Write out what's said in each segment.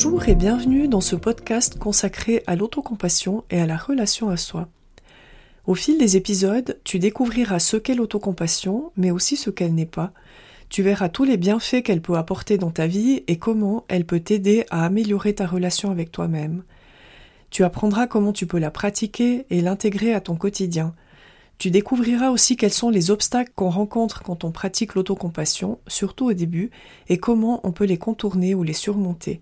Bonjour et bienvenue dans ce podcast consacré à l'autocompassion et à la relation à soi. Au fil des épisodes, tu découvriras ce qu'est l'autocompassion, mais aussi ce qu'elle n'est pas. Tu verras tous les bienfaits qu'elle peut apporter dans ta vie et comment elle peut t'aider à améliorer ta relation avec toi-même. Tu apprendras comment tu peux la pratiquer et l'intégrer à ton quotidien. Tu découvriras aussi quels sont les obstacles qu'on rencontre quand on pratique l'autocompassion, surtout au début, et comment on peut les contourner ou les surmonter.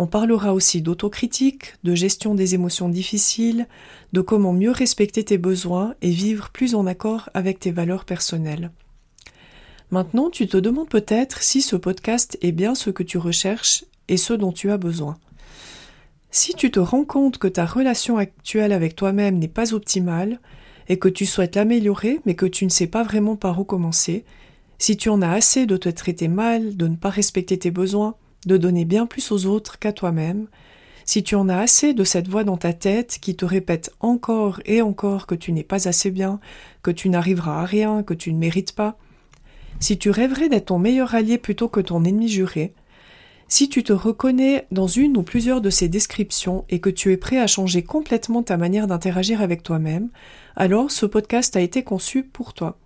On parlera aussi d'autocritique, de gestion des émotions difficiles, de comment mieux respecter tes besoins et vivre plus en accord avec tes valeurs personnelles. Maintenant, tu te demandes peut-être si ce podcast est bien ce que tu recherches et ce dont tu as besoin. Si tu te rends compte que ta relation actuelle avec toi-même n'est pas optimale et que tu souhaites l'améliorer mais que tu ne sais pas vraiment par où commencer, si tu en as assez de te traiter mal, de ne pas respecter tes besoins, de donner bien plus aux autres qu'à toi-même, si tu en as assez de cette voix dans ta tête qui te répète encore et encore que tu n'es pas assez bien, que tu n'arriveras à rien, que tu ne mérites pas, si tu rêverais d'être ton meilleur allié plutôt que ton ennemi juré, si tu te reconnais dans une ou plusieurs de ces descriptions et que tu es prêt à changer complètement ta manière d'interagir avec toi-même, alors ce podcast a été conçu pour toi.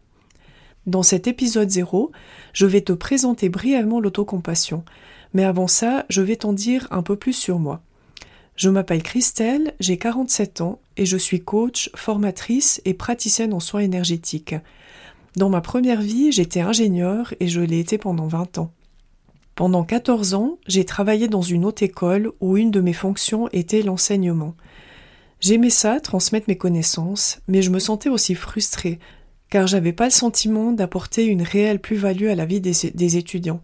Dans cet épisode 0, je vais te présenter brièvement l'autocompassion, mais avant ça, je vais t'en dire un peu plus sur moi. Je m'appelle Christelle, j'ai 47 ans et je suis coach, formatrice et praticienne en soins énergétiques. Dans ma première vie, j'étais ingénieure et je l'ai été pendant 20 ans. Pendant 14 ans, j'ai travaillé dans une haute école où une de mes fonctions était l'enseignement. J'aimais ça, transmettre mes connaissances, mais je me sentais aussi frustrée, car j'avais pas le sentiment d'apporter une réelle plus-value à la vie des, des étudiants.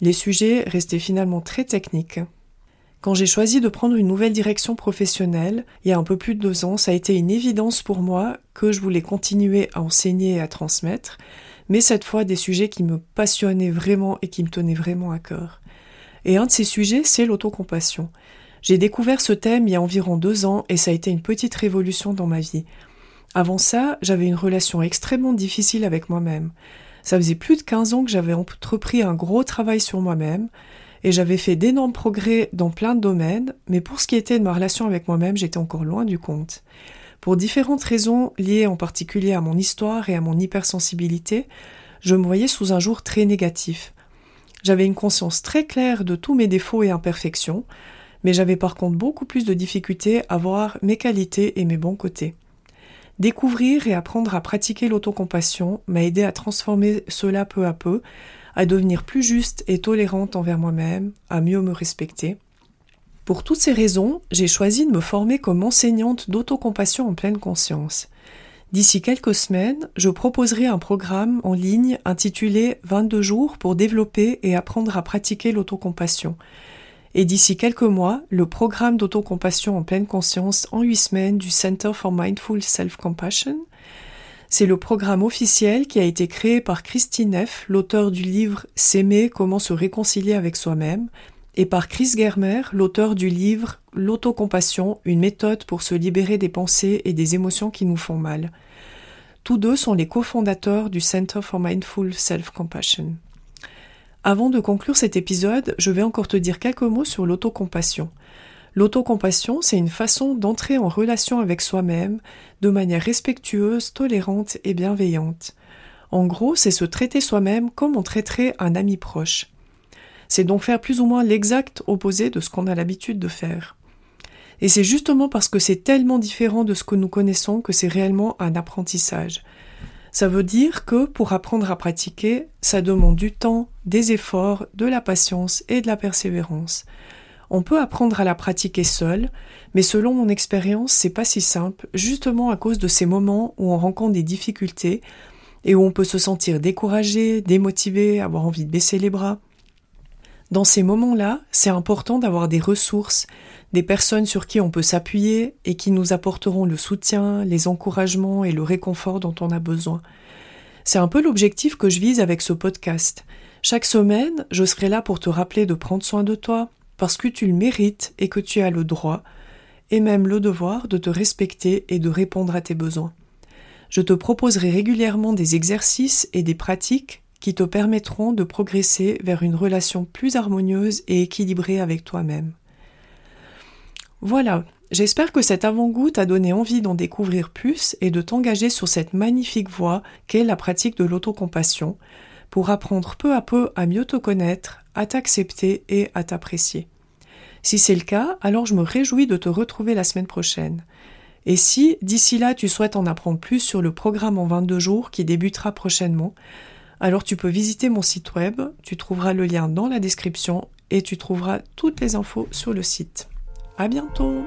Les sujets restaient finalement très techniques. Quand j'ai choisi de prendre une nouvelle direction professionnelle, il y a un peu plus de deux ans, ça a été une évidence pour moi que je voulais continuer à enseigner et à transmettre, mais cette fois des sujets qui me passionnaient vraiment et qui me tenaient vraiment à cœur. Et un de ces sujets, c'est l'autocompassion. J'ai découvert ce thème il y a environ deux ans et ça a été une petite révolution dans ma vie. Avant ça, j'avais une relation extrêmement difficile avec moi-même. Ça faisait plus de 15 ans que j'avais entrepris un gros travail sur moi-même et j'avais fait d'énormes progrès dans plein de domaines, mais pour ce qui était de ma relation avec moi-même, j'étais encore loin du compte. Pour différentes raisons liées en particulier à mon histoire et à mon hypersensibilité, je me voyais sous un jour très négatif. J'avais une conscience très claire de tous mes défauts et imperfections, mais j'avais par contre beaucoup plus de difficultés à voir mes qualités et mes bons côtés. Découvrir et apprendre à pratiquer l'autocompassion m'a aidé à transformer cela peu à peu, à devenir plus juste et tolérante envers moi-même, à mieux me respecter. Pour toutes ces raisons, j'ai choisi de me former comme enseignante d'autocompassion en pleine conscience. D'ici quelques semaines, je proposerai un programme en ligne intitulé 22 jours pour développer et apprendre à pratiquer l'autocompassion et d'ici quelques mois, le programme d'autocompassion en pleine conscience en huit semaines du Center for Mindful Self-Compassion. C'est le programme officiel qui a été créé par Christine Neff, l'auteur du livre S'aimer, comment se réconcilier avec soi-même, et par Chris Germer, l'auteur du livre L'autocompassion, une méthode pour se libérer des pensées et des émotions qui nous font mal. Tous deux sont les cofondateurs du Center for Mindful Self-Compassion. Avant de conclure cet épisode, je vais encore te dire quelques mots sur l'autocompassion. L'autocompassion, c'est une façon d'entrer en relation avec soi-même de manière respectueuse, tolérante et bienveillante. En gros, c'est se traiter soi-même comme on traiterait un ami proche. C'est donc faire plus ou moins l'exact opposé de ce qu'on a l'habitude de faire. Et c'est justement parce que c'est tellement différent de ce que nous connaissons que c'est réellement un apprentissage. Ça veut dire que pour apprendre à pratiquer, ça demande du temps, des efforts, de la patience et de la persévérance. On peut apprendre à la pratiquer seul, mais selon mon expérience, c'est pas si simple, justement à cause de ces moments où on rencontre des difficultés et où on peut se sentir découragé, démotivé, avoir envie de baisser les bras. Dans ces moments-là, c'est important d'avoir des ressources, des personnes sur qui on peut s'appuyer et qui nous apporteront le soutien, les encouragements et le réconfort dont on a besoin. C'est un peu l'objectif que je vise avec ce podcast. Chaque semaine, je serai là pour te rappeler de prendre soin de toi, parce que tu le mérites et que tu as le droit, et même le devoir de te respecter et de répondre à tes besoins. Je te proposerai régulièrement des exercices et des pratiques qui te permettront de progresser vers une relation plus harmonieuse et équilibrée avec toi-même. Voilà, j'espère que cet avant-goût t'a donné envie d'en découvrir plus et de t'engager sur cette magnifique voie qu'est la pratique de l'autocompassion pour apprendre peu à peu à mieux te connaître, à t'accepter et à t'apprécier. Si c'est le cas, alors je me réjouis de te retrouver la semaine prochaine. Et si, d'ici là, tu souhaites en apprendre plus sur le programme en 22 jours qui débutera prochainement, alors tu peux visiter mon site web, tu trouveras le lien dans la description et tu trouveras toutes les infos sur le site. À bientôt!